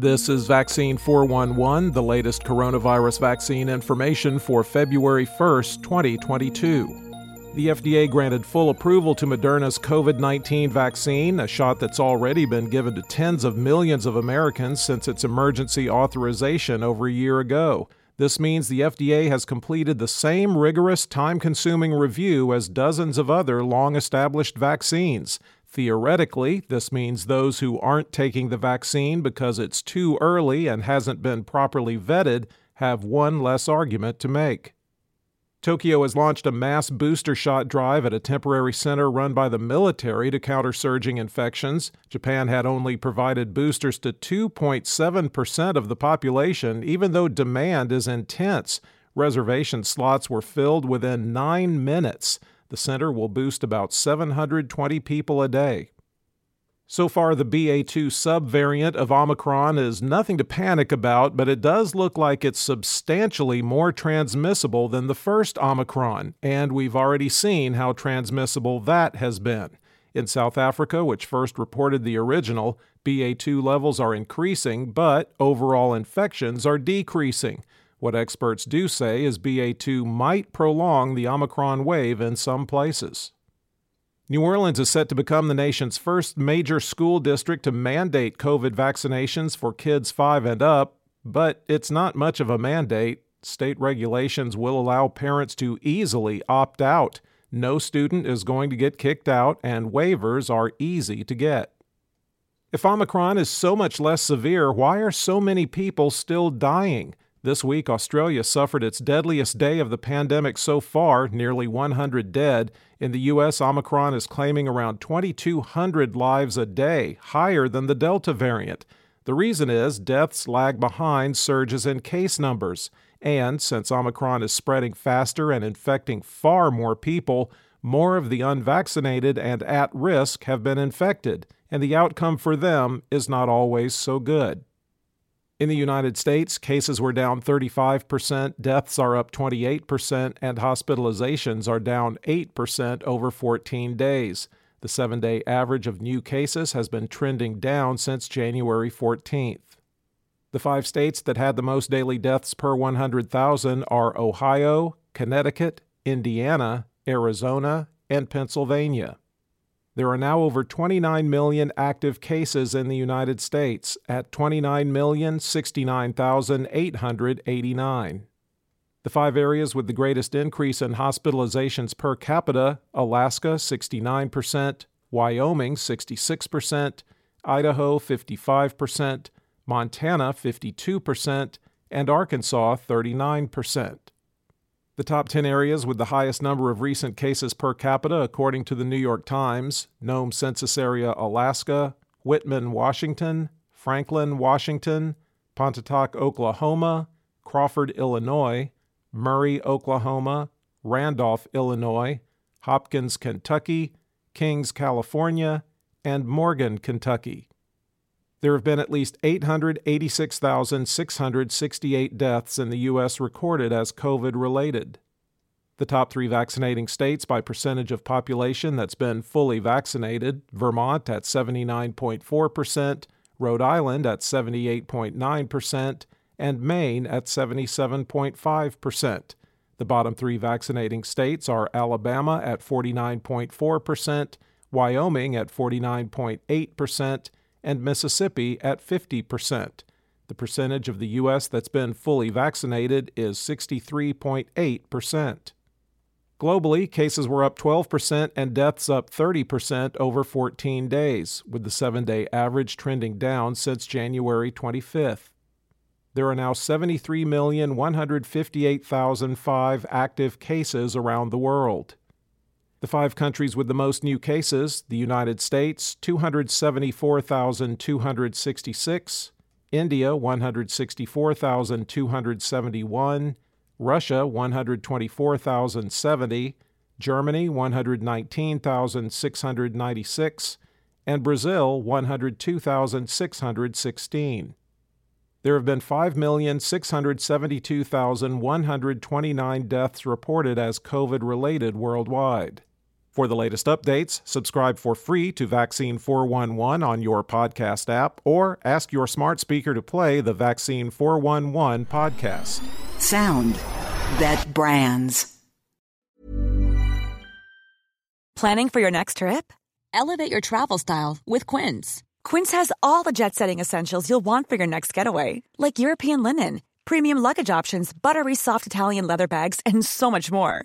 This is Vaccine 411, the latest coronavirus vaccine information for February 1st, 2022. The FDA granted full approval to Moderna's COVID 19 vaccine, a shot that's already been given to tens of millions of Americans since its emergency authorization over a year ago. This means the FDA has completed the same rigorous, time consuming review as dozens of other long established vaccines. Theoretically, this means those who aren't taking the vaccine because it's too early and hasn't been properly vetted have one less argument to make. Tokyo has launched a mass booster shot drive at a temporary center run by the military to counter surging infections. Japan had only provided boosters to 2.7% of the population, even though demand is intense. Reservation slots were filled within nine minutes. The center will boost about 720 people a day. So far, the BA2 subvariant of Omicron is nothing to panic about, but it does look like it's substantially more transmissible than the first Omicron, and we've already seen how transmissible that has been. In South Africa, which first reported the original, BA2 levels are increasing, but overall infections are decreasing. What experts do say is BA2 might prolong the Omicron wave in some places. New Orleans is set to become the nation's first major school district to mandate COVID vaccinations for kids 5 and up, but it's not much of a mandate. State regulations will allow parents to easily opt out. No student is going to get kicked out, and waivers are easy to get. If Omicron is so much less severe, why are so many people still dying? This week, Australia suffered its deadliest day of the pandemic so far, nearly 100 dead. In the U.S., Omicron is claiming around 2,200 lives a day, higher than the Delta variant. The reason is deaths lag behind surges in case numbers. And since Omicron is spreading faster and infecting far more people, more of the unvaccinated and at risk have been infected, and the outcome for them is not always so good. In the United States, cases were down 35%, deaths are up 28%, and hospitalizations are down 8% over 14 days. The seven day average of new cases has been trending down since January 14th. The five states that had the most daily deaths per 100,000 are Ohio, Connecticut, Indiana, Arizona, and Pennsylvania. There are now over 29 million active cases in the United States at 29,069,889. The five areas with the greatest increase in hospitalizations per capita Alaska 69%, Wyoming 66%, Idaho 55%, Montana 52%, and Arkansas 39%. The top 10 areas with the highest number of recent cases per capita, according to the New York Times Nome Census Area, Alaska, Whitman, Washington, Franklin, Washington, Pontotoc, Oklahoma, Crawford, Illinois, Murray, Oklahoma, Randolph, Illinois, Hopkins, Kentucky, Kings, California, and Morgan, Kentucky there have been at least 886,668 deaths in the U.S. recorded as COVID related. The top three vaccinating states by percentage of population that's been fully vaccinated Vermont at 79.4%, Rhode Island at 78.9%, and Maine at 77.5%. The bottom three vaccinating states are Alabama at 49.4%, Wyoming at 49.8%, and Mississippi at 50%. The percentage of the U.S. that's been fully vaccinated is 63.8%. Globally, cases were up 12% and deaths up 30% over 14 days, with the seven day average trending down since January 25th. There are now 73,158,005 active cases around the world. The five countries with the most new cases the United States, 274,266, India, 164,271, Russia, 124,070, Germany, 119,696, and Brazil, 102,616. There have been 5,672,129 deaths reported as COVID related worldwide. For the latest updates, subscribe for free to Vaccine 411 on your podcast app or ask your smart speaker to play the Vaccine 411 podcast. Sound that brands. Planning for your next trip? Elevate your travel style with Quince. Quince has all the jet setting essentials you'll want for your next getaway, like European linen, premium luggage options, buttery soft Italian leather bags, and so much more.